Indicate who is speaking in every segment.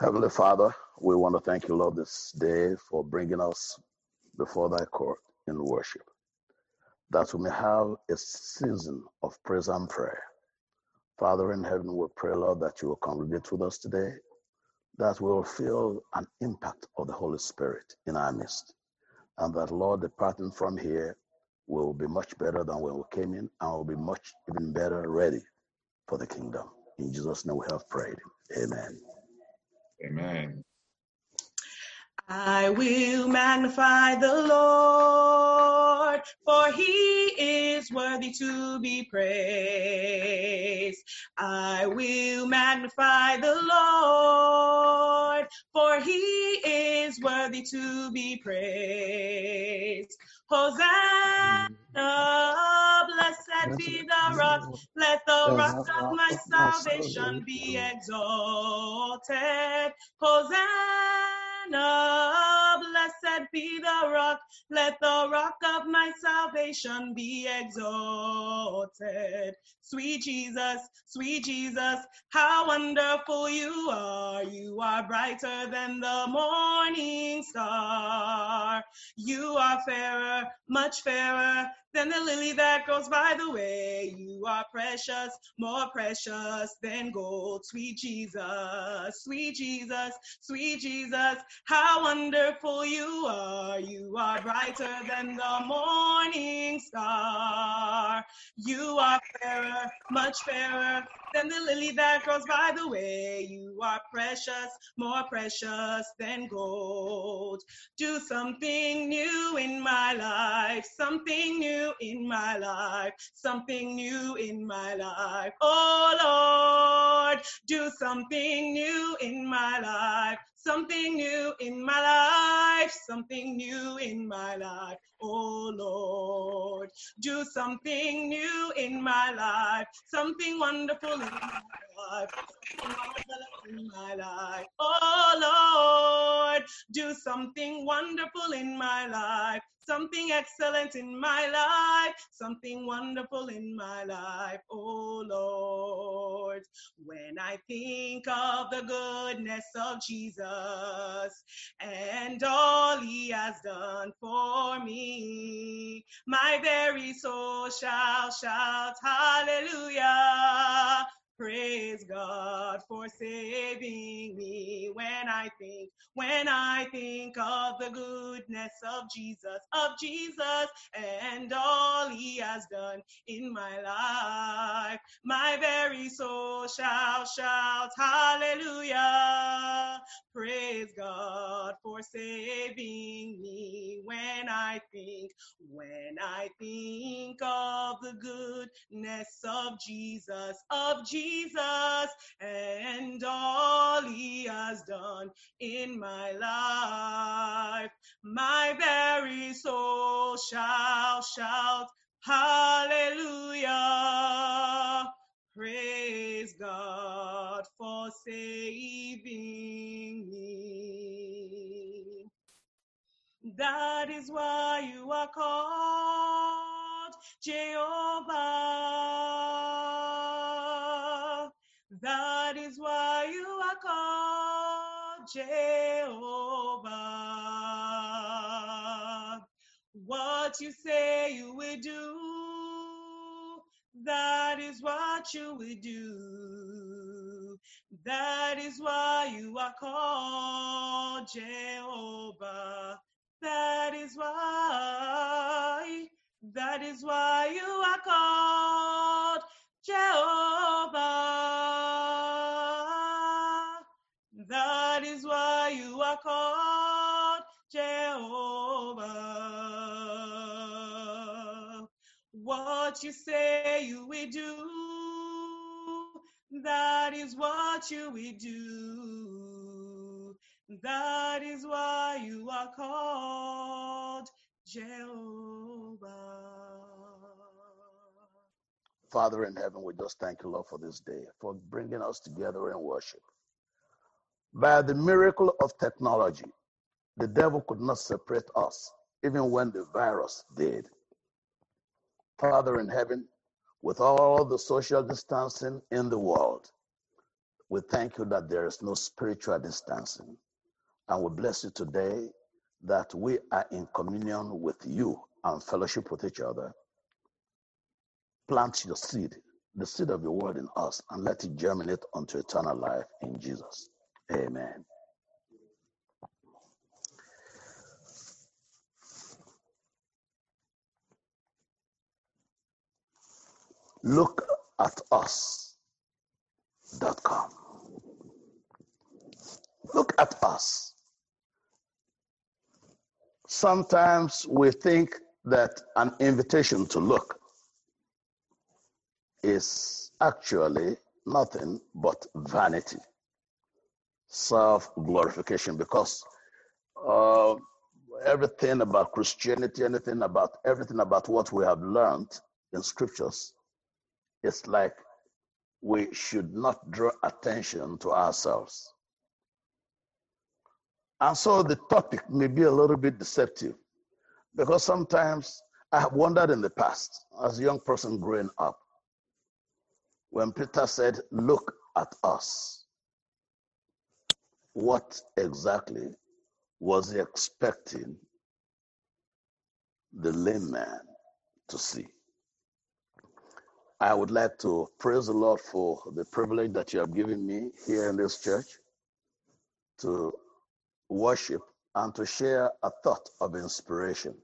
Speaker 1: Heavenly Father, we want to thank you, Lord, this day for bringing us before thy court in worship, that we may have a season of praise and prayer. Father in heaven, we pray, Lord, that you will congregate with us today, that we will feel an impact of the Holy Spirit in our midst, and that, Lord, departing from here will be much better than when we came in, and will be much even better ready for the kingdom. In Jesus' name we have prayed. Amen.
Speaker 2: Amen.
Speaker 3: I will magnify the Lord, for he is worthy to be praised. I will magnify the Lord, for he is worthy to be praised. Hosanna, blessed be the rock, let the rock of my salvation be. exalted. Hosanna, blessed be the rock, let the rock of my salvation be exalted. Sweet Jesus, sweet Jesus, how wonderful you are. You are brighter than the morning star. You are fairer, much fairer than the lily that grows by the way. You are precious, more precious than gold. Sweet Jesus, sweet Jesus, sweet Jesus, how wonderful you are. You are brighter than the morning star. You are fairer, much fairer than the lily that grows by the way. You are precious, more precious than gold. Do something new in my life, something new in my life, something new in my life. Oh Lord, do something new in my life, something new in my life, something new in my life. Oh Lord, do something new in my life, something wonderful in my life, in my life. Oh Lord, do something wonderful in my life, something excellent in my life, something wonderful in my life, oh Lord. When I think of the goodness of Jesus and all he has done for me, my very soul shall shout hallelujah. Praise God for saving me when I think, when I think of the goodness of Jesus, of Jesus and all he has done in my life. My very soul shall shout hallelujah. Praise God for saving me when I think, when I think of the goodness of Jesus, of Jesus and all he has done in my life. My very soul shall shout hallelujah. Praise God for saving me. That is why you are called Jehovah. That is why you are called Jehovah. What you say you will do, that is what you will do. That is why you are called Jehovah. That is why, that is why you are called Jehovah. Jehovah. What you say you will do, that is what you will do. That is why you are called Jehovah.
Speaker 1: Father in heaven, we just thank you, Lord, for this day, for bringing us together in worship. By the miracle of technology, the devil could not separate us, even when the virus did. Father in heaven, with all the social distancing in the world, We thank you that there is no spiritual distancing. And we bless you today that we are in communion with you and fellowship with each other. Plant your seed, the seed of your word in us, and let it germinate unto eternal life in Jesus. Amen. Look at us.com. Look at us. Sometimes we think that an invitation to look is actually nothing but vanity, self glorification, because uh, everything about Christianity, anything about everything about what we have learned in scriptures, it's like we should not draw attention to ourselves. And so the topic may be a little bit deceptive because sometimes I have wondered in the past, as a young person growing up, when Peter said, Look at us, what exactly was he expecting the lame man to see? I would like to praise the Lord for the privilege that you have given me here in this church to worship and to share a thought of inspiration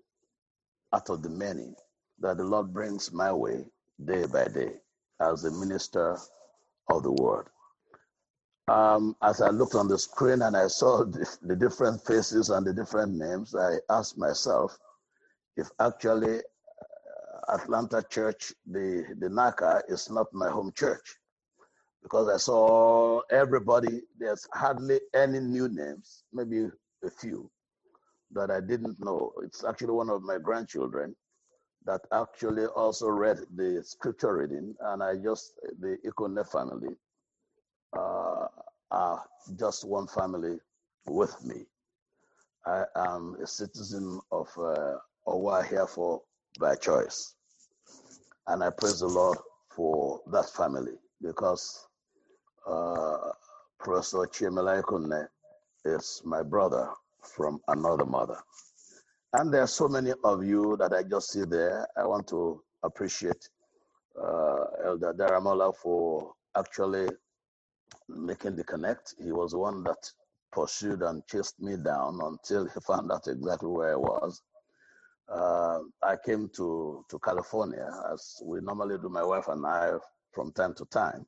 Speaker 1: out of the many that the Lord brings my way day by day as a minister of the word. Um, as I looked on the screen and I saw the, the different faces and the different names, I asked myself if actually Atlanta Church, the, the NACA, is not my home church. Because I saw everybody, there's hardly any new names, maybe a few that I didn't know. It's actually one of my grandchildren that actually also read the scripture reading, and I just, the Ikone family, uh, are just one family with me. I am a citizen of uh, Owa Hereford by choice. And I praise the Lord for that family because uh, Professor Chiemela Ikone is my brother from another mother. And there are so many of you that I just see there. I want to appreciate uh, Elder Daramola for actually making the connect. He was the one that pursued and chased me down until he found out exactly where I was. Uh, I came to, to California, as we normally do, my wife and I, from time to time,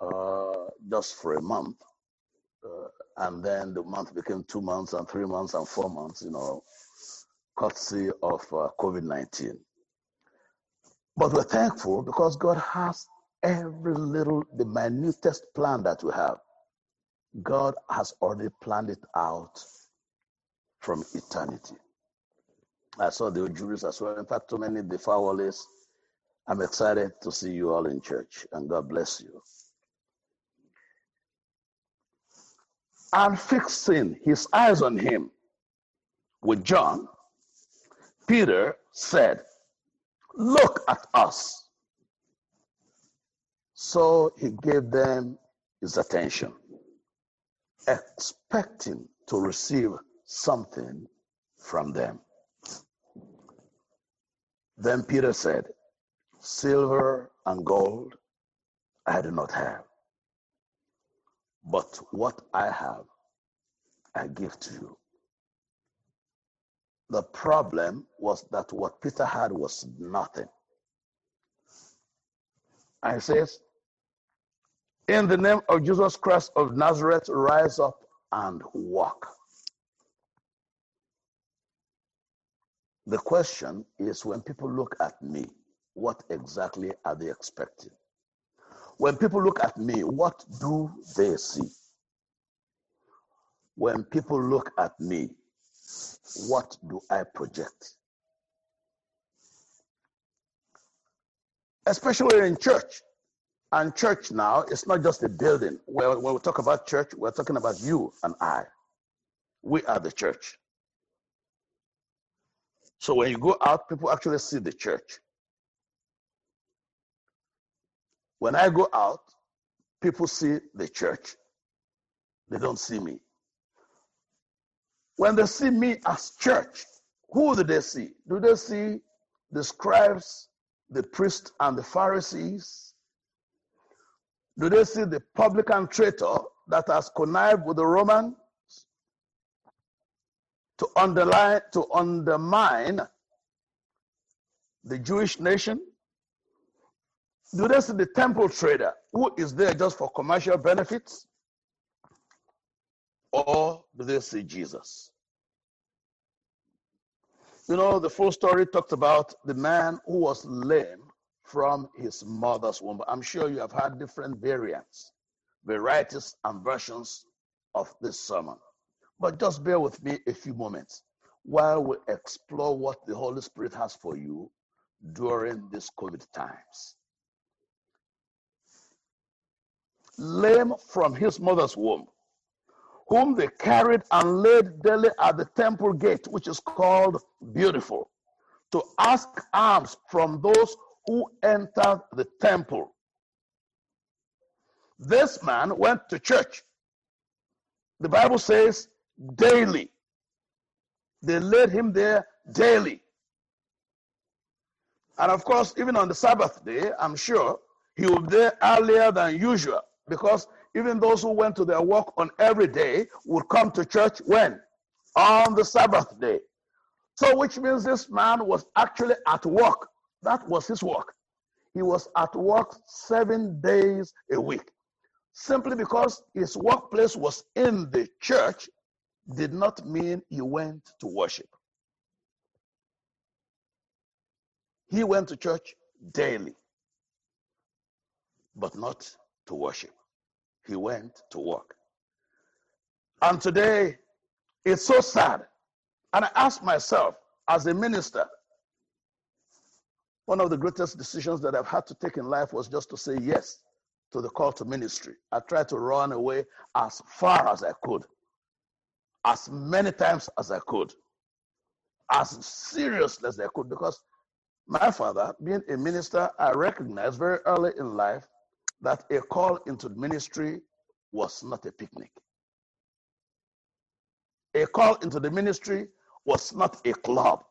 Speaker 1: uh, just for a month. Uh, and then the month became two months and three months and four months, you know, courtesy of uh, COVID 19. But we're thankful because God has every little, the minutest plan that we have. God has already planned it out from eternity. I saw the Ojurus as well. In fact, too many the Fawales. I'm excited to see you all in church, and God bless you. and fixing his eyes on him with John, Peter said, Look at us. So he gave them his attention, expecting to receive something from them. Then Peter said, Silver and gold I do not have but what I have, I give to you. The problem was that what Peter had was nothing. I says, In the name of Jesus Christ of Nazareth, rise up and walk. The question is when people look at me, what exactly are they expecting? When people look at me, what do they see? When people look at me, what do I project? Especially in church. And church now, it's not just a building. When, we talk about church, we're talking about you and I. We are the church. So when you go out, people actually see the church. When I go out, people see the church, they don't see me. When they see me as church, who do they see? Do they see the scribes, the priests, and the Pharisees? Do they see the publican traitor that has connived with the Romans to underline to undermine the Jewish nation? Do they see the temple trader who is there just for commercial benefits? Or do they see Jesus? You know, the full story talked about the man who was lame from his mother's womb. I'm sure you have had different variants, varieties, and versions of this sermon. But just bear with me a few moments while we explore what the Holy Spirit has for you during these COVID times. Lame from his mother's womb, whom they carried and laid daily at the temple gate, which is called Beautiful, to ask alms from those who entered the temple. This man went to church. The Bible says daily. They laid him there daily. And of course, even on the Sabbath day, I'm sure he be there earlier than usual because even those who went to their work on every day would come to church when? On the Sabbath day. So, which means this man was actually at work. That was his work. He was at work seven days a week. Simply because his workplace was in the church did not mean he went to worship. He went to church daily, but not to worship. He went to work. And today, it's so sad. And I ask myself, as a minister, one of the greatest decisions that I've had to take in life was just to say yes to the call to ministry. I tried to run away as far as I could as many times as I could, as seriously as I could, because my father, being a minister, I recognized very early in life that a call into ministry was not a picnic. A call into the ministry was not a club.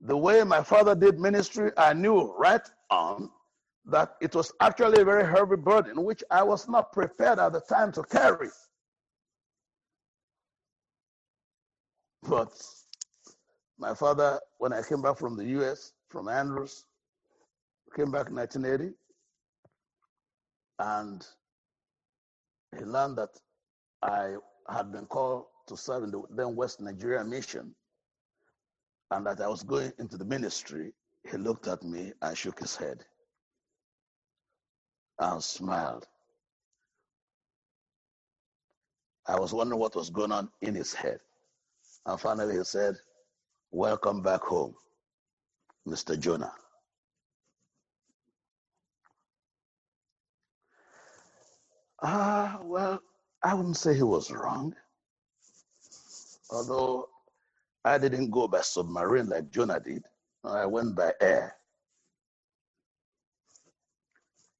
Speaker 1: The way my father did ministry, I knew right on that it was actually a very heavy burden, which I was not prepared at the time to carry. But my father, when I came back from the US, from Andrews, came back in 1980, and he learned that I had been called to serve in the then West Nigeria mission and that I was going into the ministry. He looked at me and shook his head and smiled. I was wondering what was going on in his head. And finally, he said, Welcome back home, Mr. Jonah. Ah, uh, well, I wouldn't say he was wrong. Although I didn't go by submarine like Jonah did, I went by air.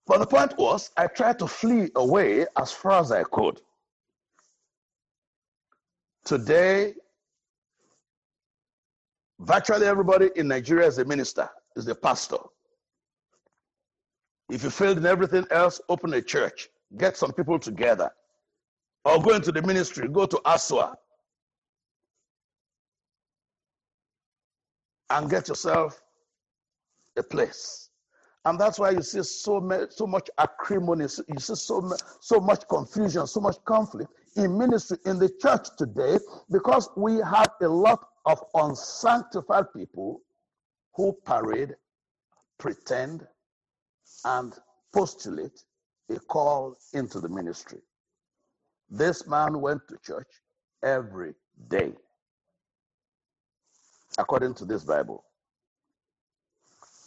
Speaker 1: But the point was, I tried to flee away as far as I could. Today, Virtually everybody in Nigeria is a minister, is a pastor. If you failed in everything else, open a church, get some people together, or go into the ministry, go to ASWA, and get yourself a place. And that's why you see so, much, so much acrimony, you see so, so much confusion, so much conflict in ministry in the church today because we have a lot of unsanctified people who parade, pretend, and postulate a call into the ministry. This man went to church every day, according to this Bible.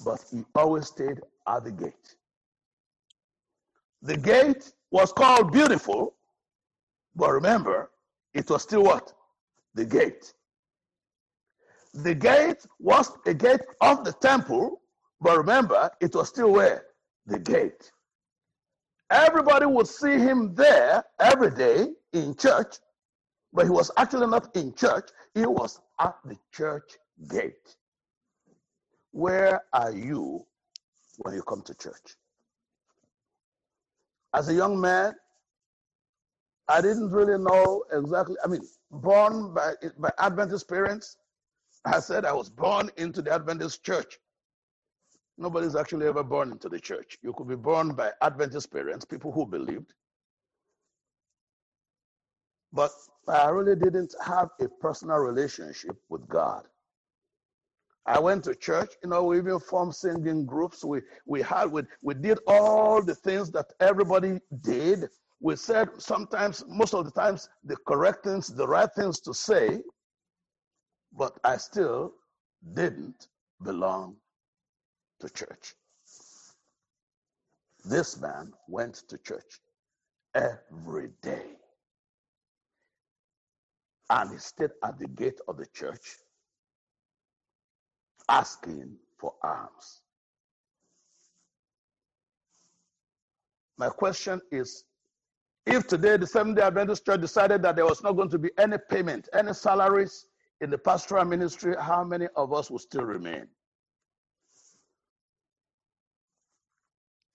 Speaker 1: But he always stayed at the gate. The gate was called beautiful, but remember, it was still what? The gate. The gate was a gate of the temple, but remember, it was still where? The gate. Everybody would see him there every day in church, but he was actually not in church, he was at the church gate. Where are you when you come to church? As a young man, I didn't really know exactly. I mean, born by, by Adventist parents, I said I was born into the Adventist church. Nobody's actually ever born into the church. You could be born by Adventist parents, people who believed. But I really didn't have a personal relationship with God. I went to church, you know, we even formed singing groups. We we had we, we did all the things that everybody did. We said sometimes, most of the times, the correct things, the right things to say, but I still didn't belong to church. This man went to church every day. And he stayed at the gate of the church asking for alms. My question is if today the Seventh day Adventist Church decided that there was not going to be any payment, any salaries in the pastoral ministry, how many of us would still remain?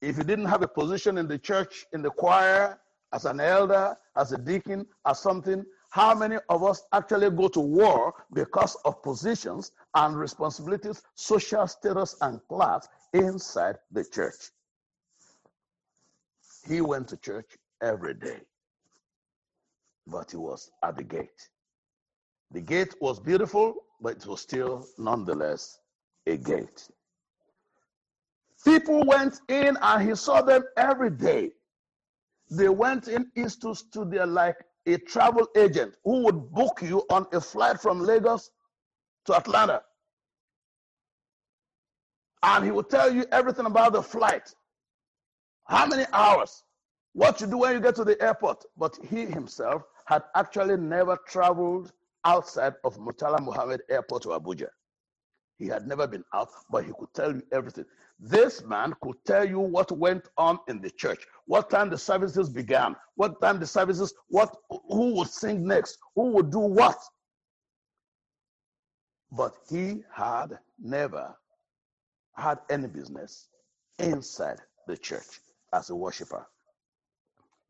Speaker 1: If you didn't have a position in the church, in the choir, as an elder, as a deacon, as something, how many of us actually go to war because of positions and responsibilities, social status, and class inside the church? He went to church every day, but he was at the gate. The gate was beautiful, but it was still nonetheless a gate. People went in and he saw them every day. They went in, he to there like a travel agent who would book you on a flight from Lagos to Atlanta. And he would tell you everything about the flight. How many hours? What you do when you get to the airport. But he himself had actually never traveled outside of Murtala Muhammed Airport to Abuja. He had never been out, but he could tell you everything. This man could tell you what went on in the church, what time the services began, what time the services, what who would sing next, who would do what. But he had never had any business inside the church as a worshiper.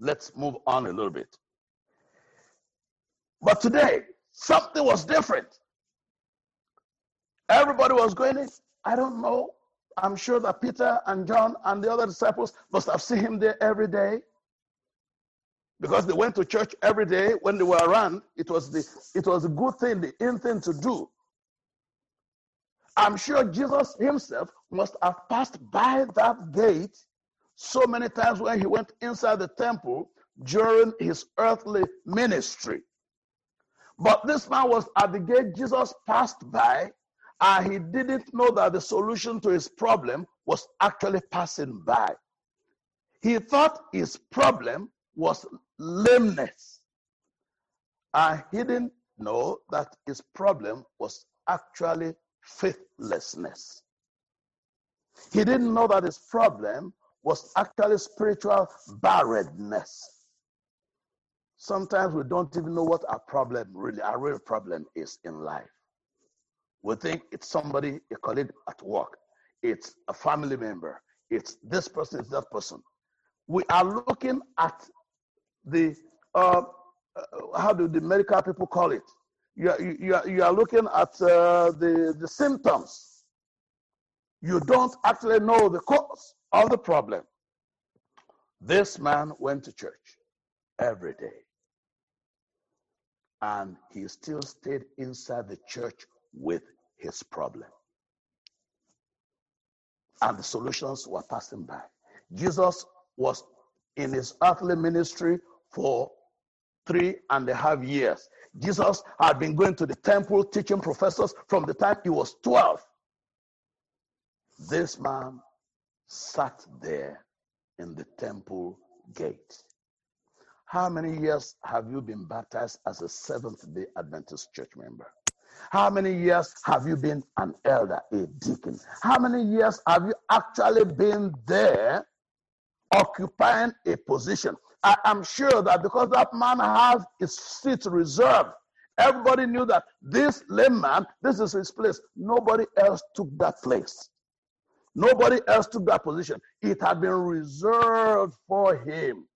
Speaker 1: Let's move on a little bit. But today, something was different. Everybody was going in. I don't know I'm sure that Peter and John and the other disciples must have seen him there every day because they went to church every day when they were around. It was the it was a good thing, the in thing to do. I'm sure Jesus himself must have passed by that gate so many times when he went inside the temple during his earthly ministry. But this man was at the gate Jesus passed by and he didn't know that the solution to his problem was actually passing by. He thought his problem was lameness, and he didn't know that his problem was actually faithlessness. He didn't know that his problem was actually spiritual barrenness. Sometimes we don't even know what our problem really, our real problem is in life. We think it's somebody, a colleague at work, it's a family member, it's this person, it's that person. We are looking at the, uh, uh, how do the medical people call it? You are, you are, you are looking at uh, the, the symptoms. You don't actually know the cause of the problem. This man went to church every day. And he still stayed inside the church with his problem. And the solutions were passing by. Jesus was in his earthly ministry for three and a half years. Jesus had been going to the temple teaching professors from the time he was 12. This man sat there in the temple gate. How many years have you been baptized as a Seventh day Adventist church member? How many years have you been an elder, a deacon? How many years have you actually been there occupying a position. I am sure that because that man has his seat reserved, everybody knew that this lame man, this is his place. Nobody else took that place. Nobody else took that position. It had been reserved for him.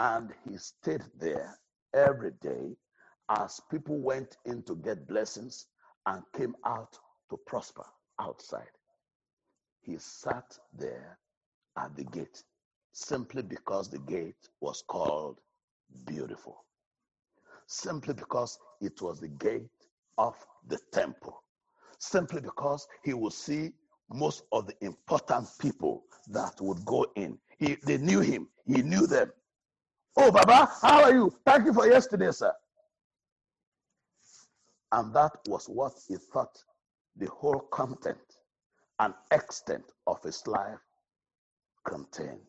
Speaker 1: And he stayed there every day as people went in to get blessings and came out to prosper outside. He sat there at the gate simply because the gate was called beautiful, simply because it was the gate of the temple, simply because he would see most of the important people that would go in. He, they knew him, he knew them. Oh, Baba, how are you? Thank you for yesterday, sir. And that was what he thought the whole content and extent of his life contained.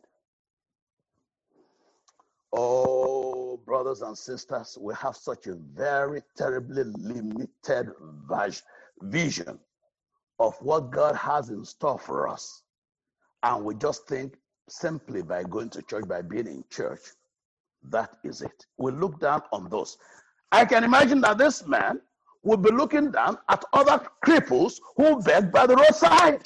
Speaker 1: Oh, brothers and sisters, we have such a very terribly limited vision of what God has in store for us. And we just think simply by going to church, by being in church, that is it. We look down on those. I can imagine that this man would be looking down at other cripples who beg by the roadside.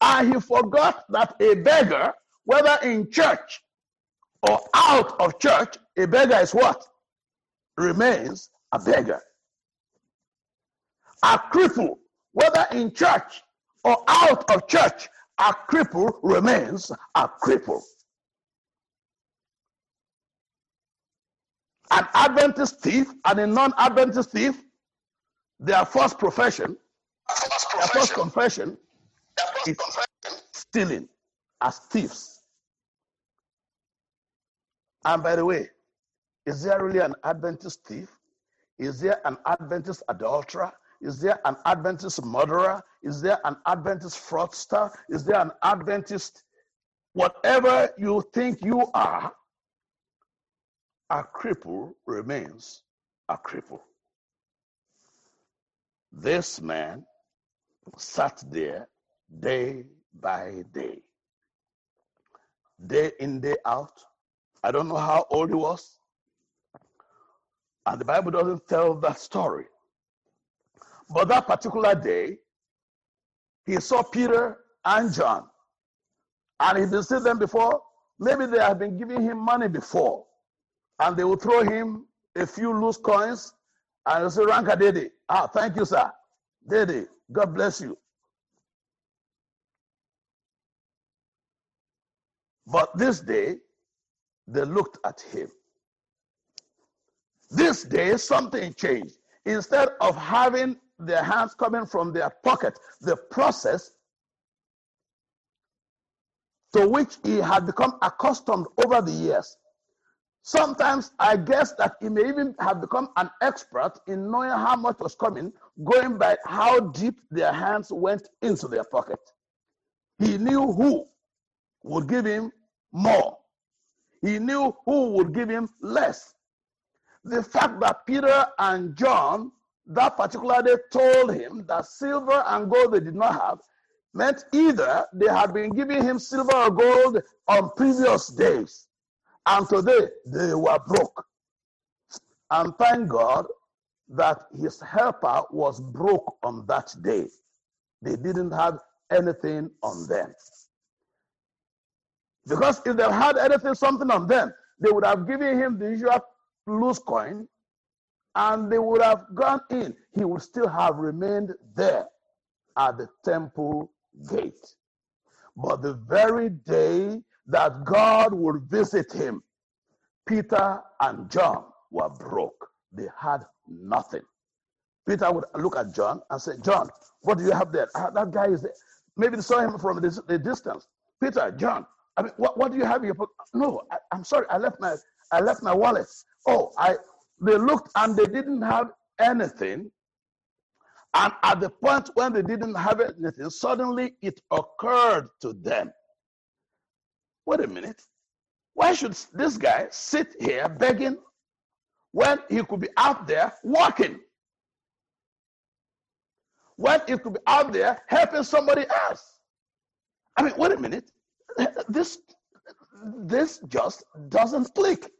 Speaker 1: And he forgot that a beggar, whether in church or out of church, a beggar is what? Remains a beggar. A cripple, whether in church or out of church, a cripple remains a cripple. An Adventist thief and a non Adventist thief, their first profession, their first confession, their first is stealing as thieves. And by the way, is there really an Adventist thief? Is there an Adventist adulterer? Is there an Adventist murderer? Is there an Adventist fraudster? Is there an Adventist, whatever you think you are, a cripple remains a cripple. This man sat there day by day, day in, day out. I don't know how old he was. And the Bible doesn't tell that story. But that particular day, he saw Peter and John. And he visited them before. Maybe they have been giving him money before and they will throw him a few loose coins and he'll say, Ranka Dede. Ah, thank you, sir. Dede, God bless you. But this day, they looked at him. This day, something changed. Instead of having their hands coming from their pocket, the process to which he had become accustomed over the years Sometimes I guess that he may even have become an expert in knowing how much was coming, going by how deep their hands went into their pocket. He knew who would give him more, he knew who would give him less. The fact that Peter and John that particular day told him that silver and gold they did not have meant either they had been giving him silver or gold on previous days and today they were broke. And thank God that his helper was broke on that day. They didn't have anything on them. Because if they had anything, something on them, they would have given him the usual loose coin and they would have gone in. He would still have remained there at the temple gate. But the very day that God would visit him. Peter and John were broke. They had nothing. Peter would look at John and say, John, what do you have there? Ah, that guy is there. Maybe they saw him from the, distance. Peter, John, I mean, what, what do you have here? No, I, I'm sorry, I left my I left my wallet. Oh, I they looked and they didn't have anything. And at the point when they didn't have anything, suddenly it occurred to them wait a minute. Why should this guy sit here begging when he could be out there working? When he could be out there helping somebody else? I mean, wait a minute. this this just doesn't click.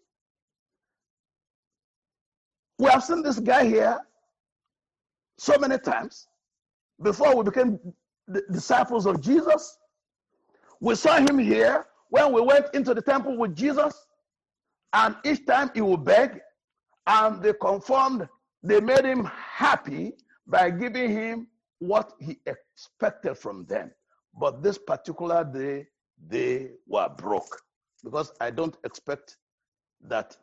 Speaker 1: We have seen this guy here so many times before we became disciples of Jesus. We saw him here when we went into the temple with Jesus, and each time he would beg, and they confirmed, they made him happy by giving him what he expected from them. But this particular day, they were broke because I don't expect that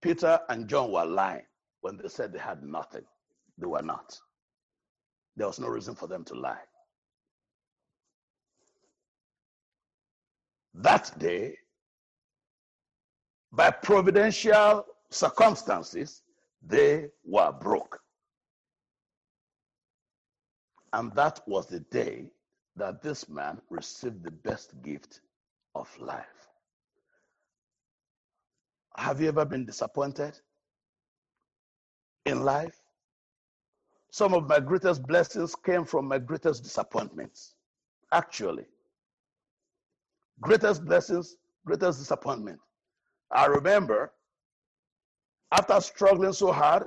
Speaker 1: Peter and John were lying when they said they had nothing. They were not. There was no reason for them to lie. That day, by providential circumstances, they were broke. And that was the day that this man received the best gift of life. Have you ever been disappointed in life? Some of my greatest blessings came from my greatest disappointments. Actually, greatest blessings, greatest disappointment. I remember after struggling so hard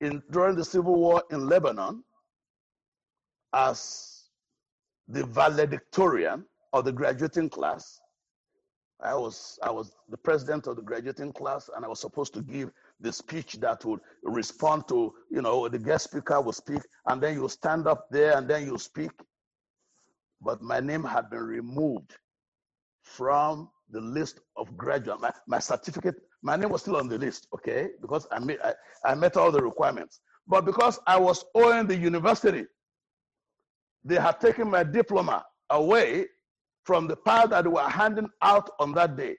Speaker 1: in during the civil war in Lebanon as the valedictorian of the graduating class. I was I was the president of the graduating class, and I was supposed to give the speech that would respond to you know the guest speaker will speak, and then you stand up there and then you speak. But my name had been removed from the list of graduates. My, my certificate, my name was still on the list, okay, because I, met I, I met all the requirements. But because I was owing the university they had taken my diploma away from the pile that they were handing out on that day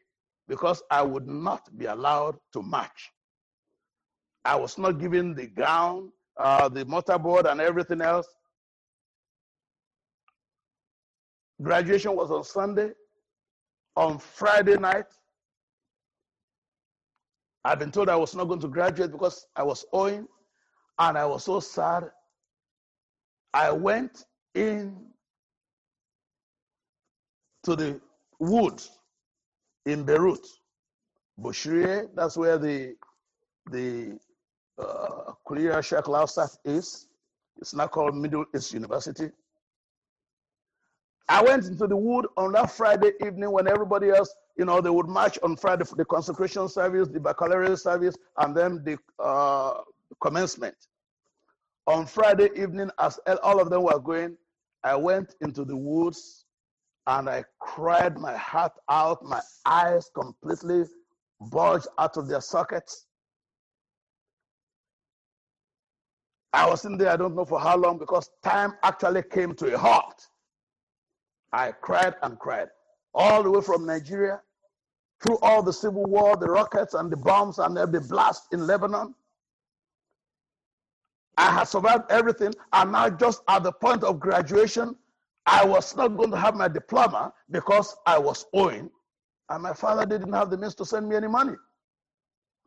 Speaker 1: because I would not be allowed to march. I was not given the gown, uh, the mortarboard, and everything else. Graduation was on Sunday. On Friday night, I've been told I was not going to graduate because I was owing, and I was so sad. I went in to the woods in Beirut, Bouchrieh. That's where the the uh, Kuliya Sheikh Lausat is. It's now called Middle East University. I went into the wood on that Friday evening when everybody else, you know, they would march on Friday for the consecration service, the baccalaureate service, and then the uh, commencement. On Friday evening, as all of them were going, I went into the woods and I cried my heart out, my eyes completely bulged out of their sockets. I was in there, I don't know for how long, because time actually came to a halt. I cried and cried all the way from Nigeria through all the civil war, the rockets and the bombs and the blast in Lebanon. I had survived everything, and now just at the point of graduation, I was not going to have my diploma because I was owing, and my father didn't have the means to send me any money.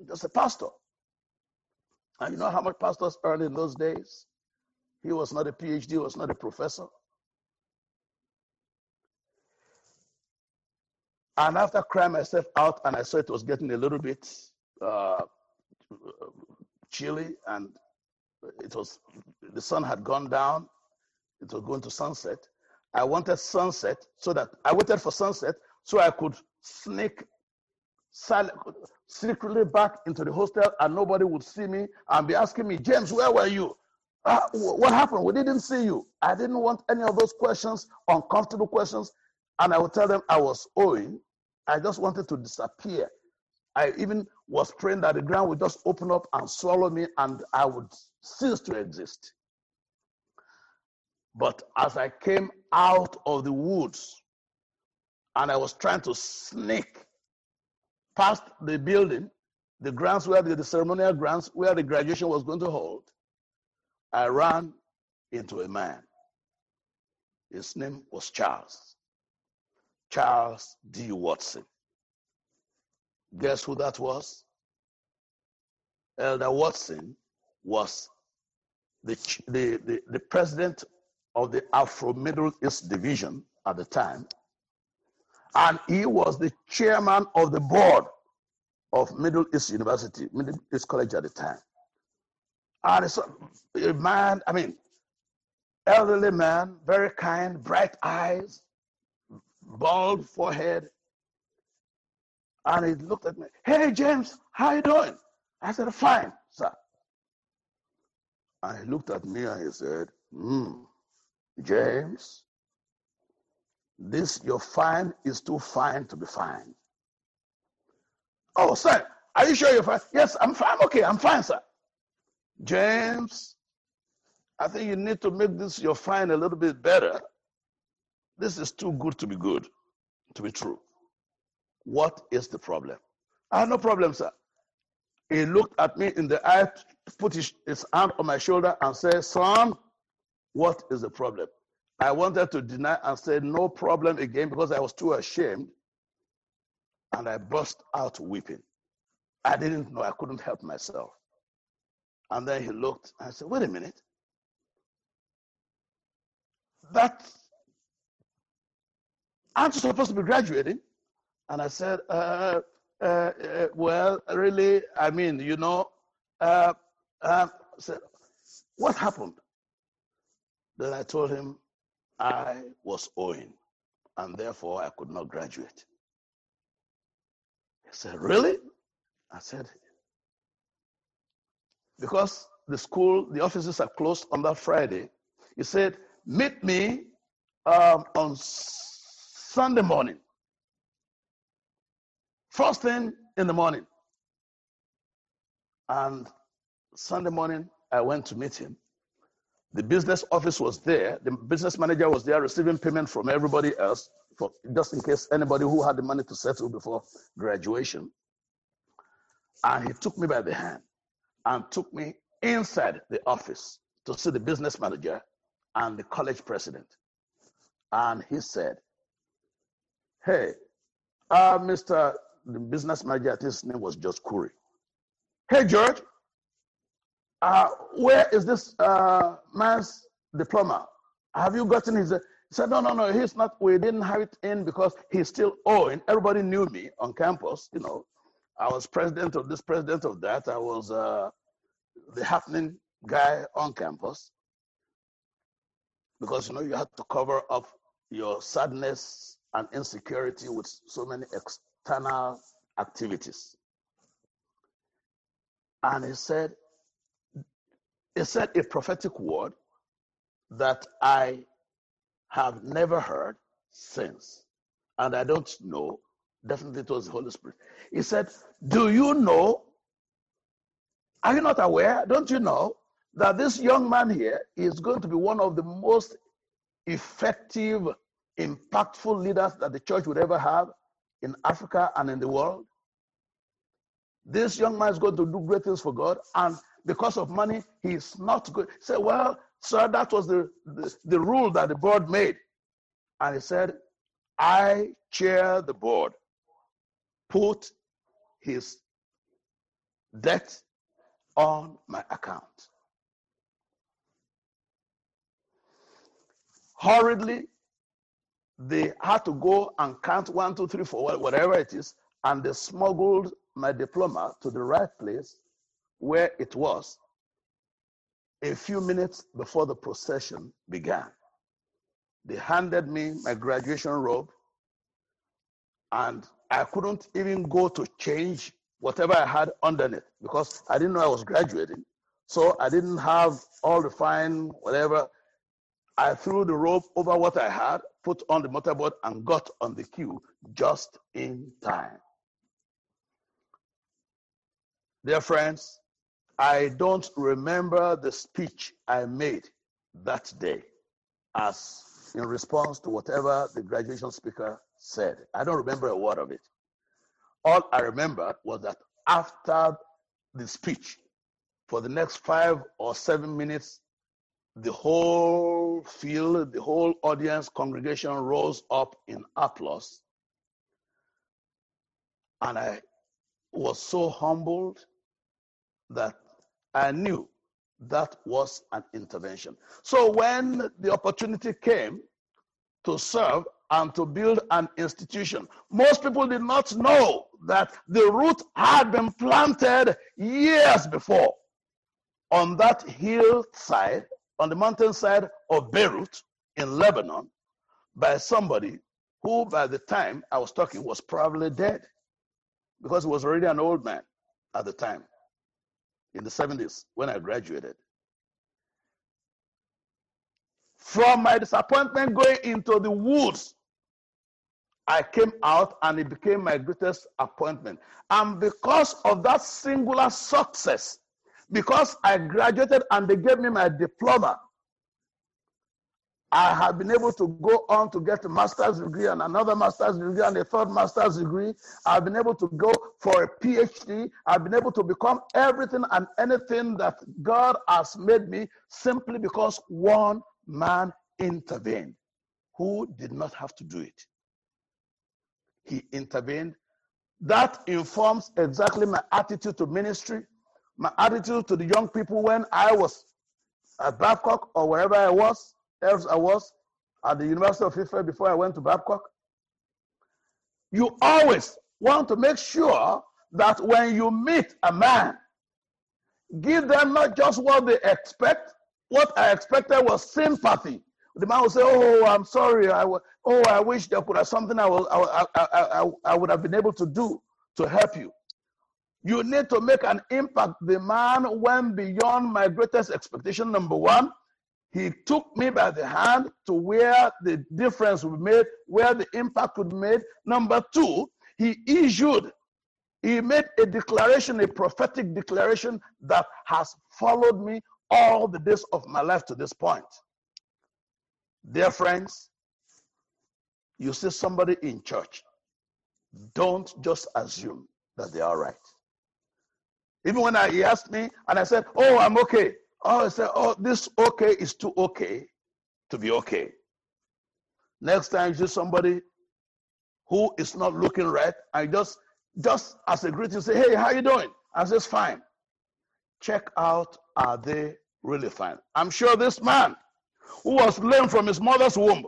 Speaker 1: Just a pastor. And you know how much pastors earned in those days? He was not a PhD, he was not a professor. And after crying myself out, and I saw it was getting a little bit uh, chilly and it was the sun had gone down it was going to sunset. I wanted sunset so that i waited for sunset so i could sneak secretly back into the hostel and nobody would see me and be asking me james where were you? Uh, what happened? We didn't see you. I didn't want any of those questions uncomfortable questions. And i would tell them i was owing i just wanted to disappear I even was praying that the ground would just open up and swallow me and I would cease to exist. But as I came out of the woods and I was trying to sneak past the building, the grounds where the, the ceremonial grounds where the graduation was going to hold, I ran into a man. His name was Charles. Charles D. Watson. Guess who that was? Elder Watson was the, the, the, the president of the Afro Middle East Division at the time. And he was the chairman of the board of Middle East University, Middle East College at the time. And it's a man, I mean, elderly man, very kind, bright eyes, bald forehead. And he looked at me, hey, James, how you doing? I said, fine, sir. And he looked at me and he said, hmm, James, this your fine is too fine to be fine. Oh, sir, are you sure you're fine? Yes, I'm fine. Okay, I'm fine, sir. James, I think you need to make this your fine a little bit better. This is too good to be good, to be true. What is the problem? I have no problem, sir. He looked at me in the eye, put his, his hand on my shoulder, and said, Son, what is the problem? I wanted to deny and say no problem again because I was too ashamed. And I burst out weeping. I didn't know I couldn't help myself. And then he looked and I said, Wait a minute. That aren't you supposed to be graduating? And I said, uh, uh, uh, Well, really, I mean, you know, uh, uh, said, What happened? Then I told him I was owing, and therefore I could not graduate. He said, Really? I said, Because the school, the offices are closed on that Friday. He said, Meet me um, on Sunday morning. First thing in the morning. And Sunday morning, I went to meet him. The business office was there. The business manager was there receiving payment from everybody else, for, just in case anybody who had the money to settle before graduation. And he took me by the hand and took me inside the office to see the business manager and the college president. And he said, Hey, uh, Mr. The business manager, his name was George Curry. Hey, George, uh, where is this uh, man's diploma? Have you gotten his? He said, no, no, no, he's not. We didn't have it in because he's still owing. Everybody knew me on campus. You know, I was president of this, president of that. I was uh, the happening guy on campus because you know you had to cover up your sadness and insecurity with so many external activities. And he said, he said a prophetic word that I have never heard since. And I don't know, definitely it was the Holy Spirit. He said, Do you know? Are you not aware? Don't you know that this young man here is going to be one of the most effective, impactful leaders that the church would ever have in Africa and in the world? This young man is going to do great things for God. And because of money, he's not good. Say, well, sir, that was the, the, the rule that the board made. And he said, I chair the board. Put his debt on my account. Hurriedly, they had to go and count one, two, three, four, whatever it is, and they smuggled my diploma to the right place where it was a few minutes before the procession began. They handed me my graduation robe, and I couldn't even go to change whatever I had underneath because I didn't know I was graduating. So I didn't have all the fine, whatever. I threw the robe over what I had, put on the mortarboard, and got on the queue just in time. Dear friends, I don't remember the speech I made that day as in response to whatever the graduation speaker said. I don't remember a word of it. All I remember was that after the speech, for the next five or seven minutes, the whole field, the whole audience, congregation rose up in applause. And I was so humbled that I knew that was an intervention. So when the opportunity came to serve and to build an institution. Most people did not know that the root had been planted years before on that hillside, on the mountainside of Beirut in Lebanon, by somebody who, by the time I was talking, was probably dead because he was already an old man at the time in the 70s when I graduated. From my disappointment going into the woods, I came out and it became my greatest appointment. And because of that singular success, because I graduated and they gave me my diploma, I have been able to go on to get a master's degree and another master's degree and a third master's degree. I've been able to go for a PhD. I've been able to become everything and anything that God has made me simply because one man intervened who did not have to do it. He intervened. That informs exactly my attitude to ministry, my attitude to the young people when I was at Babcock or wherever I was else I was at the University of Ife before I went to Babcock. You always want to make sure that when you meet a man, give them not just what they expect. What I expected was sympathy. The man will say, "Oh, I'm sorry. I w- oh, I wish there could have something I, will, I, I, I, I would have been able to do to help you." You need to make an impact. The man went beyond my greatest expectation. Number one, he took me by the hand to where the difference would be made, where the impact would be made. Number two, he issued, he made a declaration, a prophetic declaration that has followed me all the days of my life to this point. Dear friends, you see somebody in church, don't just assume that they are right. Even when I, he asked me and I said, Oh, I'm okay. Oh, I said, oh, this okay is too okay to be okay. Next time you see somebody who is not looking right, I just just as a greeting say, hey, how you doing? I says, fine. Check out, are they really fine? I'm sure this man who was lame from his mother's womb,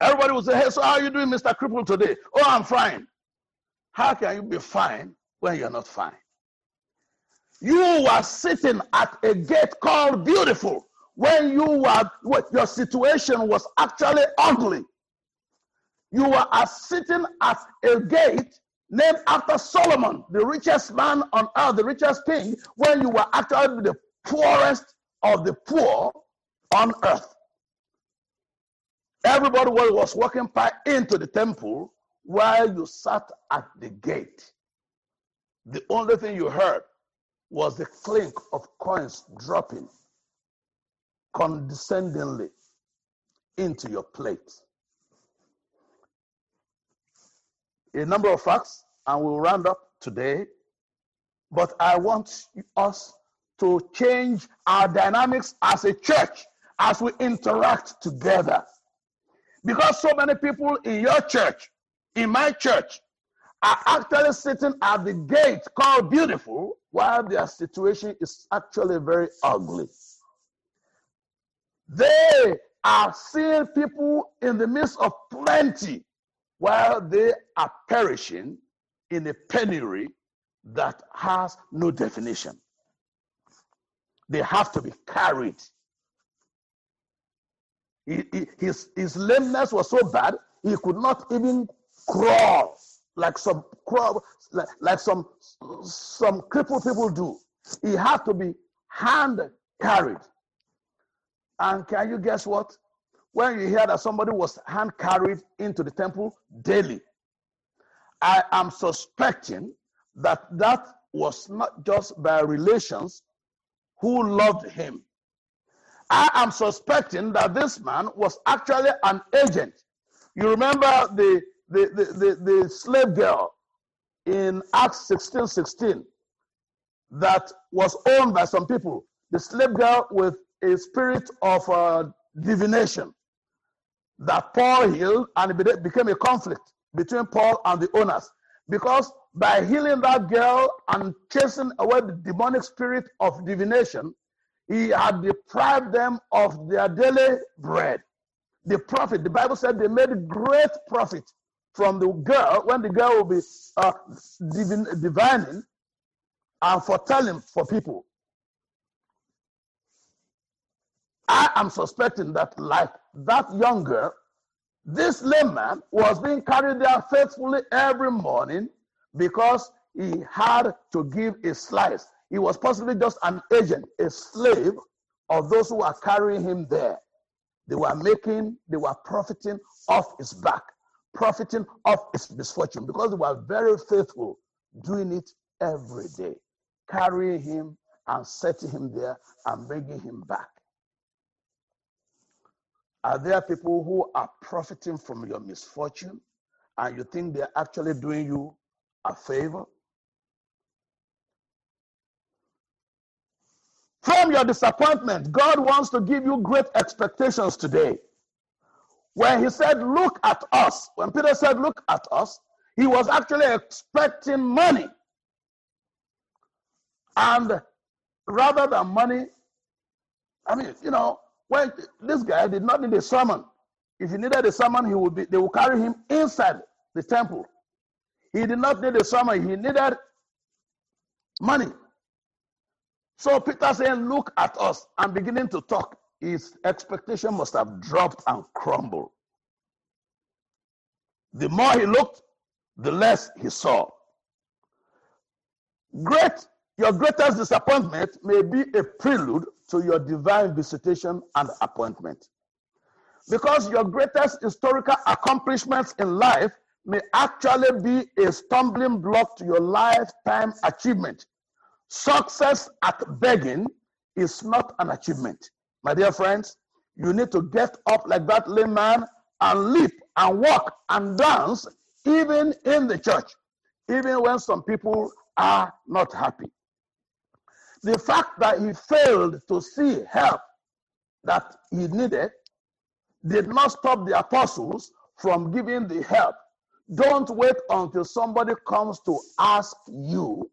Speaker 1: everybody would say, hey, so how are you doing, Mr. Cripple, today? Oh, I'm fine. How can you be fine when you're not fine? You were sitting at a gate called beautiful when you were your situation was actually ugly. You were sitting at a gate named after Solomon, the richest man on earth, the richest king, when you were actually the poorest of the poor on earth. Everybody was walking by into the temple while you sat at the gate. The only thing you heard was the clink of coins dropping condescendingly into your plate. A number of facts, and we'll round up today. But I want us to change our dynamics as a church as we interact together. Because so many people in your church, in my church, are actually sitting at the gate called beautiful while their situation is actually very ugly. They are seeing people in the midst of plenty while they are perishing in a penury that has no definition. They have to be carried. His, his lameness was so bad, he could not even crawl like some like, like some some crippled people do. He had to be hand carried. And can you guess what? When you hear that somebody was hand carried into the temple daily, I am suspecting that that was not just by relations who loved him. I am suspecting that this man was actually an agent. You remember the the, the, the, slave girl in Acts 16 16 that was owned by some people. The slave girl with a spirit of uh, divination that Paul healed, and it became a conflict between Paul and the owners. Because by healing that girl and chasing away the demonic spirit of divination, he had deprived them of their daily bread. The profit, the Bible said they made great profit from the girl when the girl will be uh, divining and foretelling for people. I am suspecting that, like that young girl, this lame man was being carried there faithfully every morning because he had to give a slice. He was possibly just an agent, a slave of those who are carrying him there. They were making, they were profiting off his back, profiting of his misfortune because they were very faithful, doing it every day, carrying him and setting him there and bringing him back. Are there people who are profiting from your misfortune and you think they're actually doing you a favor? From your disappointment, God wants to give you great expectations today. When he said, Look at us, when Peter said, Look at us, he was actually expecting money. And rather than money, I mean, you know, when this guy did not need a sermon. If he needed a sermon, he would be they would carry him inside the temple. He did not need a sermon, he needed money. So Peter saying, Look at us, and beginning to talk. His expectation must have dropped and crumbled. The more he looked, the less he saw. Great, your greatest disappointment may be a prelude to your divine visitation and appointment. Because your greatest historical accomplishments in life may actually be a stumbling block to your lifetime achievement. Success at begging is not an achievement. My dear friends, you need to get up like that lame man and leap and walk and dance even in the church, even when some people are not happy. The fact that he failed to see help that he needed did not stop the apostles from giving the help. Don't wait until somebody comes to ask you.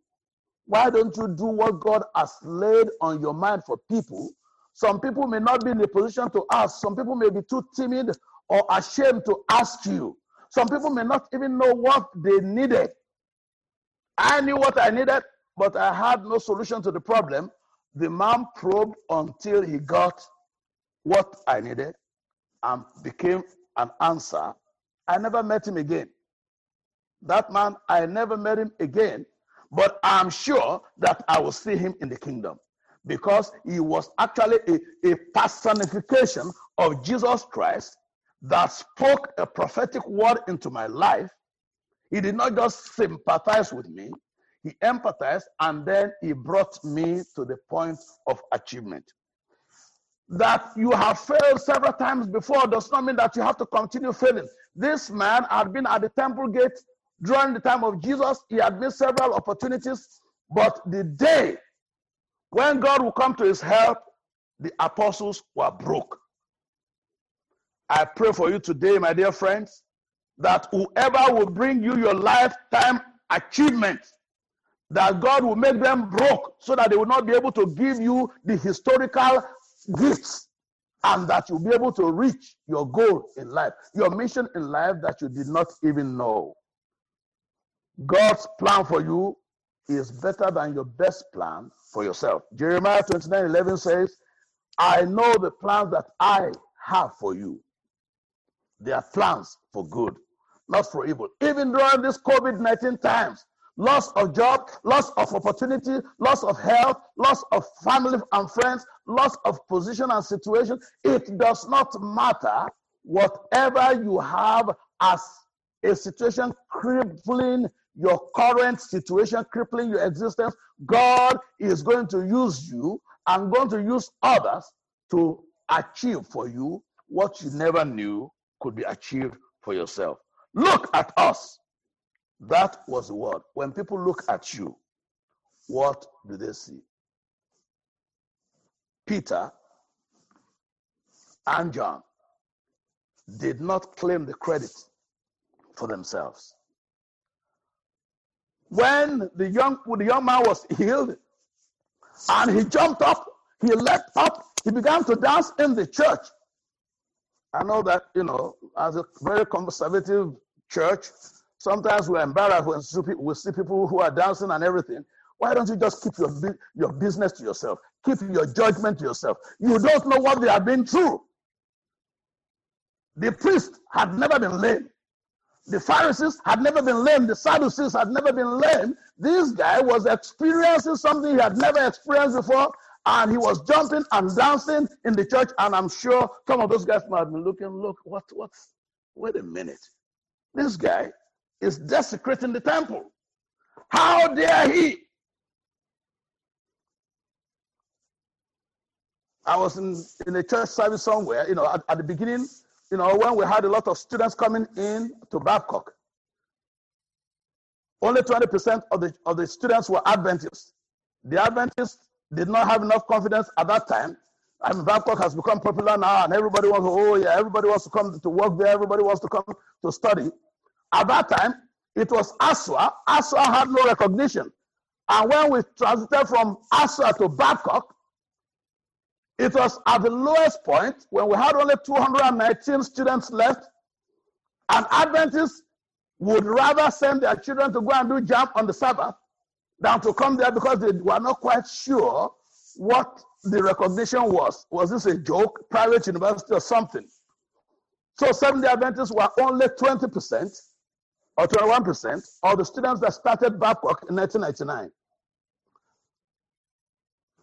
Speaker 1: Why don't you do what God has laid on your mind for people? Some people may not be in a position to ask. Some people may be too timid or ashamed to ask you. Some people may not even know what they needed. I knew what I needed but I had no solution to the problem. The man probed until he got what I needed and became an answer. I never met him again. That man, I never met him again, but I'm sure that I will see him in the kingdom because he was actually a, a personification of Jesus Christ that spoke a prophetic word into my life. He did not just sympathize with me, he empathized and then he brought me to the point of achievement. That you have failed several times before does not mean that you have to continue failing. This man had been at the temple gate during the time of Jesus. He had missed several opportunities, but the day when God will come to his help, the apostles were broke. I pray for you today, my dear friends, that whoever will bring you your lifetime achievement that God will make them broke so that they will not be able to give you the historical gifts and that you'll be able to reach your goal in life, your mission in life that you did not even know. God's plan for you is better than your best plan for yourself. Jeremiah 29 11 says, I know the plans that I have for you. They are plans for good, not for evil. Even during this COVID 19 times, loss of job, loss of opportunity, loss of health, loss of family and friends, loss of position and situation. It does not matter whatever you have as a situation crippling your current situation, crippling your existence. God is going to use you and going to use others to achieve for you what you never knew could be achieved for yourself. Look at us. That was the word. When people look at you, what do they see? Peter and John did not claim the credit for themselves. When the young, when the young man was healed and he jumped up, he leapt up, he began to dance in the church. I know that, you know, as a very conservative church, sometimes we're embarrassed when we see people who are dancing and everything. Why don't you just keep your, your business to yourself? Keep your judgment to yourself. You don't know what they have been through. The priest had never been lame. The Pharisees had never been lame. The Sadducees had never been lame. This guy was experiencing something he had never experienced before, and he was jumping and dancing in the church. And I'm sure some of those guys might have been looking, look, what, what? Wait a minute. This guy is desecrating the temple. How dare he? I was in, in a church service somewhere, you know, at, at the beginning, you know, when we had a lot of students coming in to Babcock. Only 20% of the, of the students were Adventists. The Adventists did not have enough confidence at that time. I mean, Babcock has become popular now, and everybody wants to, oh, yeah, everybody wants to come to work there, everybody wants to come to study. At that time, it was ASWA. ASWA had no recognition. And when we transited from ASWA to Babcock, it was at the lowest point when we had only 219 students left, and Adventists would rather send their children to go and do JAMB on the Sabbath than to come there because they were not quite sure what the recognition was. Was this a joke, private university, or something? So Seventh-day Adventists were only 20% or 21% of the students that started Babcock in 1999.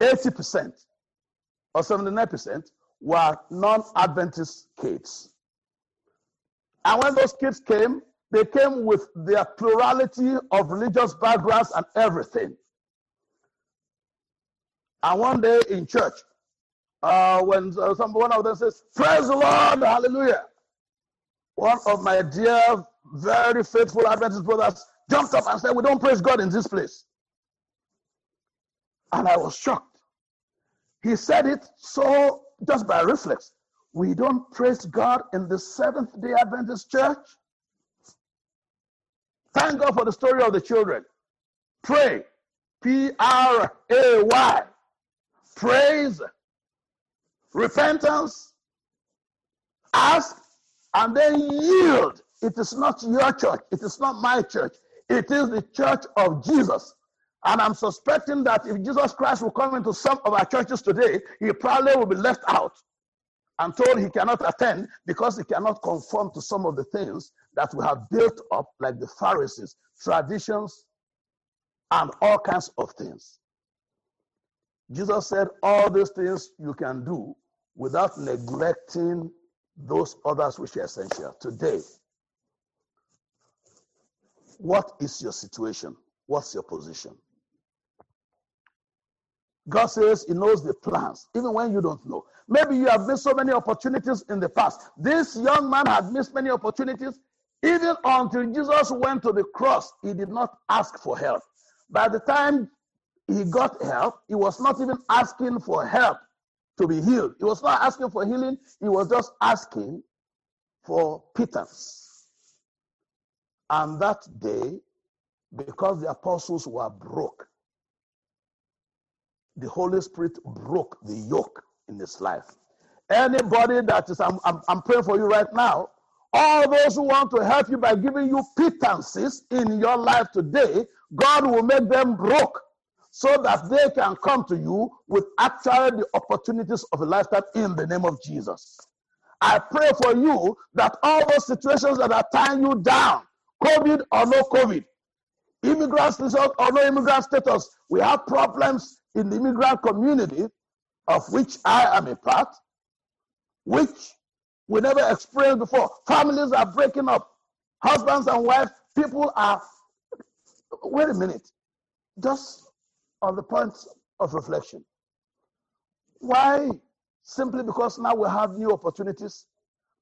Speaker 1: 80% or 79% were non-Adventist kids. And when those kids came, they came with their plurality of religious backgrounds and everything. And one day in church, uh, when uh, some one of them says, "Praise the Lord, Hallelujah," one of my dear, very faithful Adventist brothers jumped up and said, "We don't praise God in this place." And I was shocked. He said it so just by reflex. We don't praise God in the Seventh day Adventist church. Thank God for the story of the children. Pray. P R A Y. Praise. Repentance. Ask and then yield. It is not your church. It is not my church. It is the church of Jesus. And I'm suspecting that if Jesus Christ will come into some of our churches today, he probably will be left out and told he cannot attend because he cannot conform to some of the things that we have built up, like the Pharisees, traditions, and all kinds of things. Jesus said, All these things you can do without neglecting those others which are essential. Today, what is your situation? What's your position? God says He knows the plans, even when you don't know. Maybe you have missed so many opportunities in the past. This young man had missed many opportunities. Even until Jesus went to the cross, he did not ask for help. By the time he got help, he was not even asking for help to be healed. He was not asking for healing, he was just asking for pittance. And that day, because the apostles were broke, the Holy Spirit broke the yoke in his life. Anybody that is, I'm, I'm, I'm praying for you right now. All those who want to help you by giving you pittances in your life today, God will make them broke so that they can come to you with actually the opportunities of a lifetime in the name of Jesus. I pray for you that all those situations that are tying you down, COVID or no COVID, immigrant status or no immigrant status, we have problems in the immigrant community of which I am a part, which we never experienced before. Families are breaking up, husbands and wives, people are. Wait a minute, just on the point of reflection. Why? Simply because now we have new opportunities.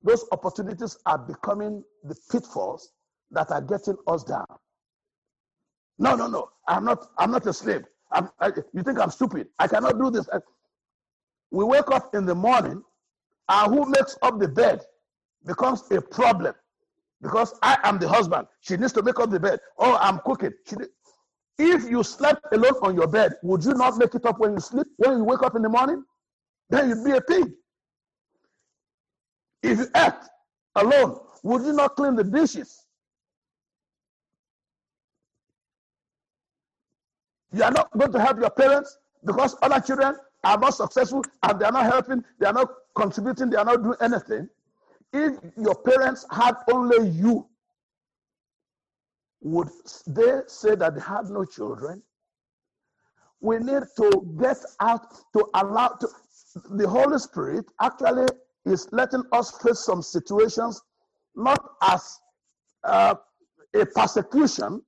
Speaker 1: Those opportunities are becoming the pitfalls that are getting us down. No, no, no. I'm not. I'm not a slave. I, you think I'm stupid? I cannot do this. We wake up in the morning, and who makes up the bed becomes a problem because I am the husband. She needs to make up the bed. Oh, I'm cooking. She, if you slept alone on your bed, would you not make it up when you sleep? When you wake up in the morning, then you'd be a pig. If you ate alone, would you not clean the dishes? You are not going to help your parents because other children are not successful and they are not helping, they are not contributing, they are not doing anything. If your parents had only you, would they say that they had no children? We need to get out to allow to, the Holy Spirit actually is letting us face some situations not as uh, a persecution,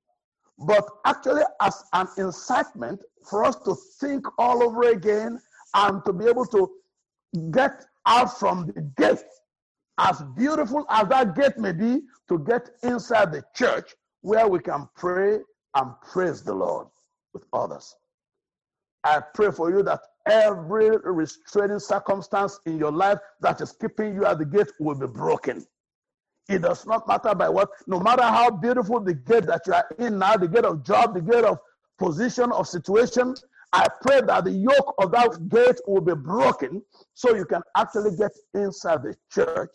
Speaker 1: but actually as an incitement for us to think all over again and to be able to get out from the gate, as beautiful as that gate may be, to get inside the church where we can pray and praise the Lord with others. I pray for you that every restraining circumstance in your life that is keeping you at the gate will be broken. It does not matter by what, no matter how beautiful the gate that you are in now, the gate of job, the gate of position, of situation, I pray that the yoke of that gate will be broken so you can actually get inside the church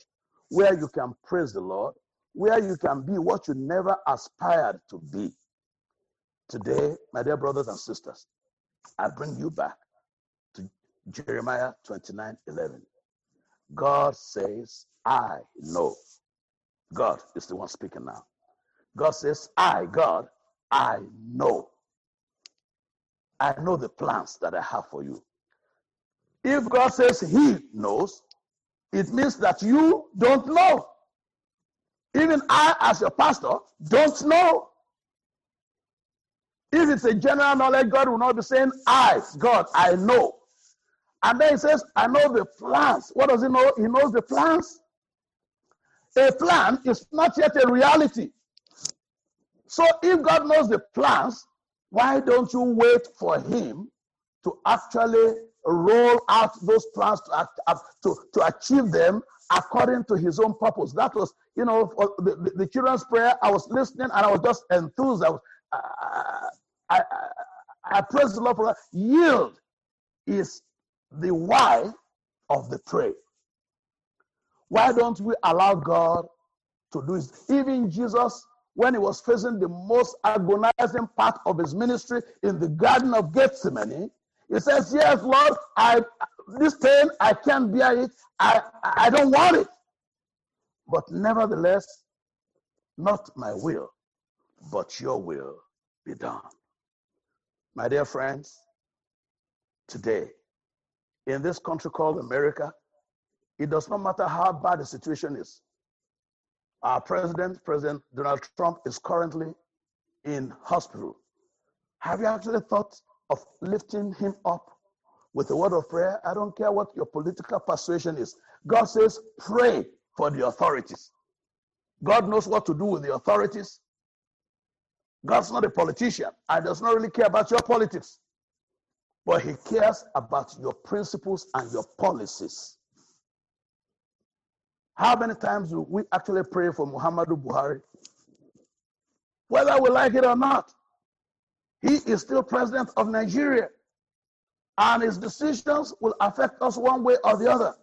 Speaker 1: where you can praise the Lord, where you can be what you never aspired to be. Today, my dear brothers and sisters, I bring you back to Jeremiah 29 11. God says, I know. God is the one speaking now. God says, I, God, I know. I know the plans that I have for you. If God says He knows, it means that you don't know. Even I, as your pastor, don't know. If it's a general knowledge, God will not be saying, I, God, I know. And then he says, I know the plans. What does he know? He knows the plans. A plan is not yet a reality. So if God knows the plans, why don't you wait for him to actually roll out those plans to, uh, to, to achieve them according to his own purpose? That was, you know, the, the, children's prayer. I was listening and I was just enthused. I, was, uh, I, I, I praise the Lord for that. Yield is the why of the prayer. Why don't we allow God to do it? Even Jesus, when he was facing the most agonizing part of his ministry in the Garden of Gethsemane, he says, Yes, Lord, I this pain, I can't bear it. I, I don't want it. But nevertheless, not my will, but your will be done. My dear friends, today, in this country called America, it does not matter how bad the situation is. Our president, President Donald Trump, is currently in hospital. Have you actually thought of lifting him up with a word of prayer? I don't care what your political persuasion is. God says, pray for the authorities. God knows what to do with the authorities. God's not a politician and does not really care about your politics, but He cares about your principles and your policies. How many times do we actually pray for Muhammadu Buhari? Whether we like it or not, he is still president of Nigeria, and his decisions will affect us one way or the other.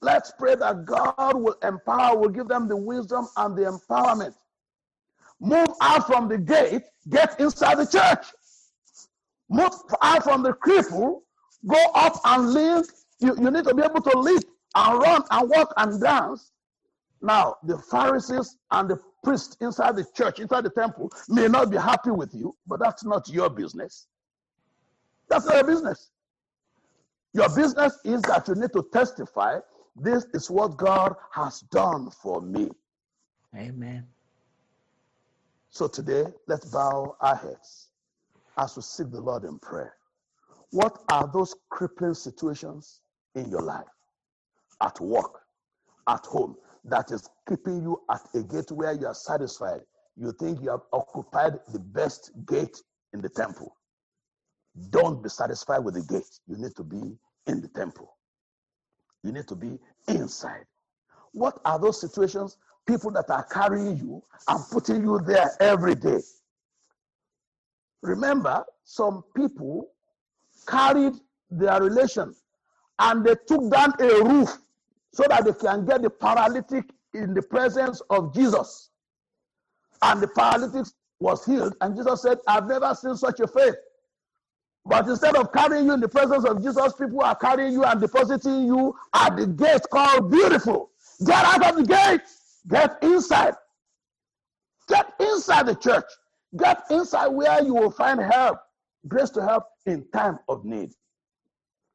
Speaker 1: Let's pray that God will empower, will give them the wisdom and the empowerment. Move out from the gate, get inside the church. Move out from the cripple, go up and live. You, you need to be able to leap and run and walk and dance now, the Pharisees and the priests inside the church, inside the temple, may not be happy with you, but that's not your business. That's not your business. Your business is that you need to testify this is what God has done for me.
Speaker 4: Amen.
Speaker 1: So today, let's bow our heads as we seek the Lord in prayer. What are those crippling situations in your life? At work, at home, that is keeping you at a gate where you are satisfied. You think you have occupied the best gate in the temple. Don't be satisfied with the gate. You need to be in the temple. You need to be inside. What are those situations? People that are carrying you and putting you there every day. Remember, some people carried their relation and they took down a roof so that they can get the paralytic in the presence of Jesus. And the paralytic was healed. And Jesus said, I've never seen such a faith. But instead of carrying you in the presence of Jesus, people are carrying you and depositing you at the gate called beautiful. Get out of the gate. Get inside. Get inside the church. Get inside where you will find help, grace to help in time of need.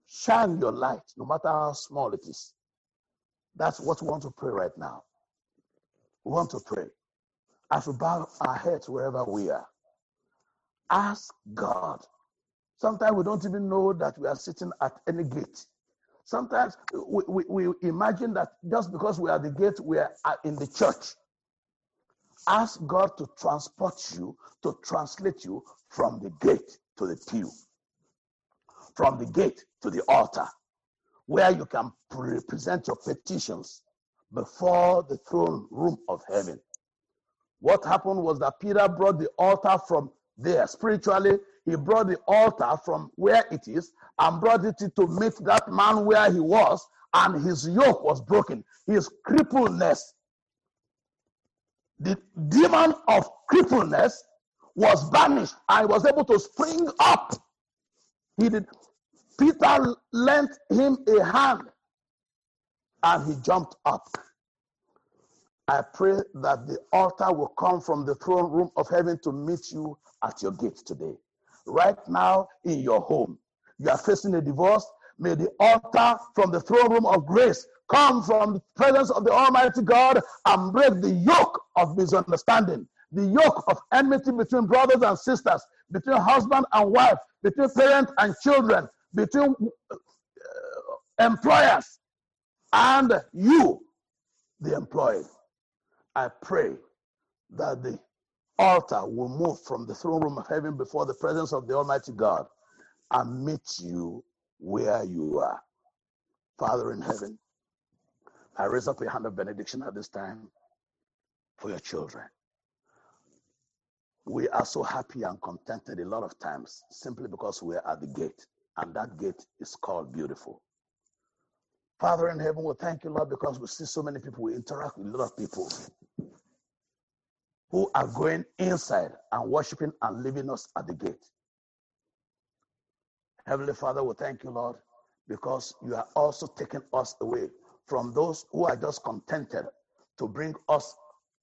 Speaker 1: Shine your light, no matter how small it is. That's what we want to pray right now. We want to pray. As we bow our heads wherever we are, ask God. Sometimes we don't even know that we are sitting at any gate. Sometimes we, we, we imagine that just because we are the gate, we are in the church. Ask God to transport you, to translate you from the gate to the pew, from the gate to the altar, where you can present your petitions before the throne room of heaven. What happened was that Peter brought the altar from there spiritually. He brought the altar from where it is and brought it to meet that man where he was, and his yoke was broken. His crippledness, the demon of crippledness, was banished and was able to spring up. He did. Peter lent him a hand, and he jumped up. I pray that the altar will come from the throne room of heaven to meet you at your gate today. Right now in your home, you are facing a divorce. May the altar from the throne room of grace come from the presence of the Almighty God and break the yoke of misunderstanding, the yoke of enmity between brothers and sisters, between husband and wife, between parents and children, between uh, employers and you, the employed. I pray that the altar will move from the throne room of heaven before the presence of the Almighty God and meet you where you are. Father in heaven, I raise up a hand of benediction at this time for your children. We are so happy and contented a lot of times simply because we are at the gate, and that gate is called beautiful. Father in heaven, we thank you, Lord, because we see so many people, we interact with a lot of people who are going inside and worshiping and leaving us at the gate. Heavenly Father, we thank you, Lord, because you are also taking us away from those who are just contented to bring us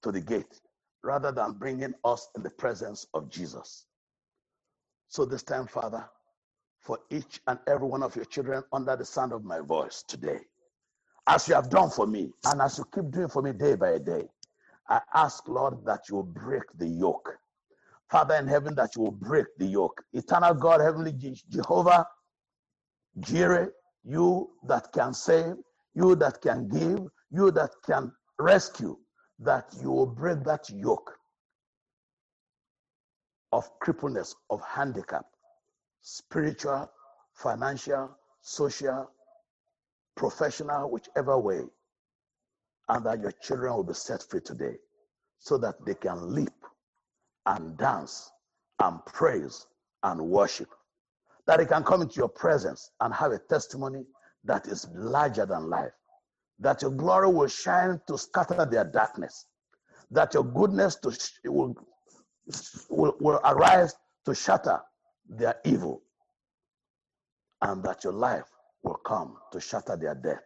Speaker 1: to the gate rather than bringing us in the presence of Jesus. So, this time, Father, for each and every one of your children under the sound of my voice today, as you have done for me, and as you keep doing for me day by day, I ask, Lord, that you will break the yoke. Father in heaven, that you will break the yoke. Eternal God, Heavenly Jehovah, Jireh, you that can save, you that can give, you that can rescue, that you will break that yoke of crippleness, of handicap, spiritual, financial, social, professional, whichever way and that your children will be set free today so that they can leap and dance and praise and worship. That they can come into your presence and have a testimony that is larger than life. That your glory will shine to scatter their darkness. That your goodness to will, will, will arise to shatter their evil. And that your life will come to shatter their death.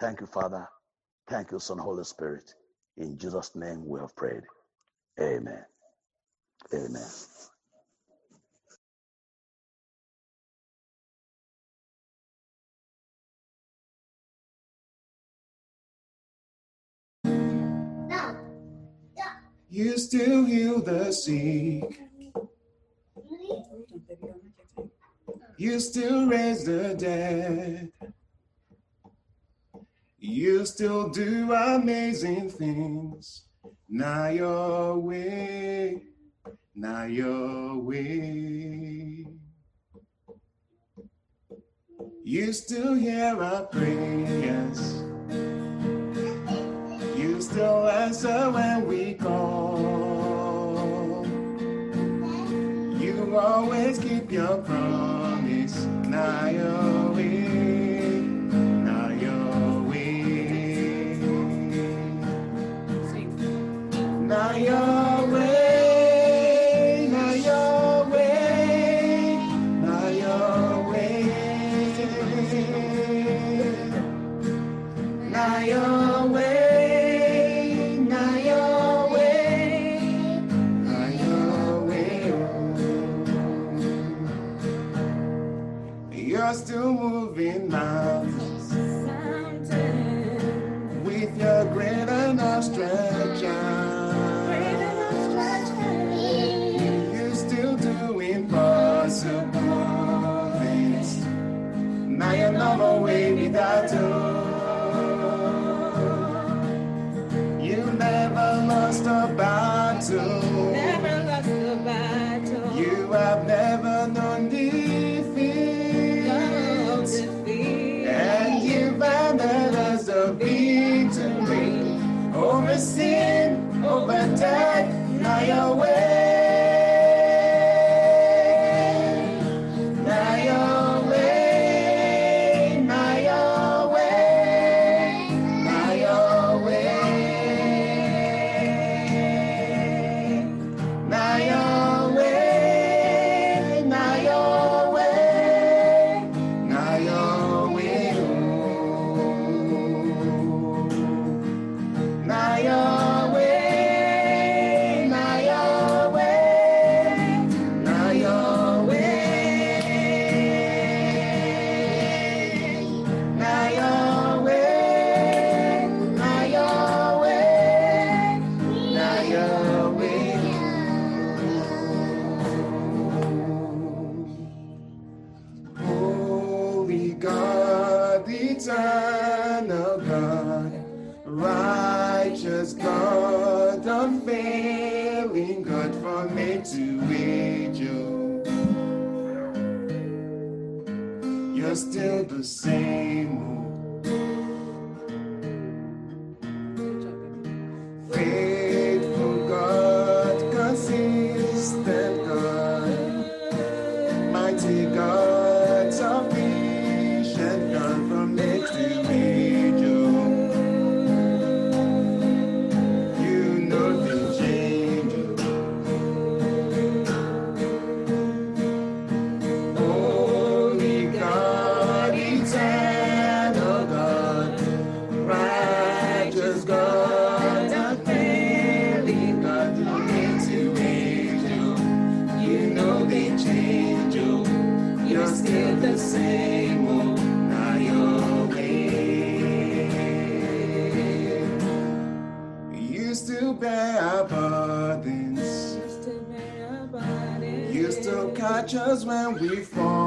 Speaker 1: Thank you, Father. Thank you, Son, Holy Spirit. In Jesus' name we have prayed. Amen. Amen.
Speaker 4: You still heal the sick. You still raise the dead. You still do amazing things. Now your way, now your way. You still hear our prayers. You still answer when we call. you always keep your promise. Now your way, catch us when we fall.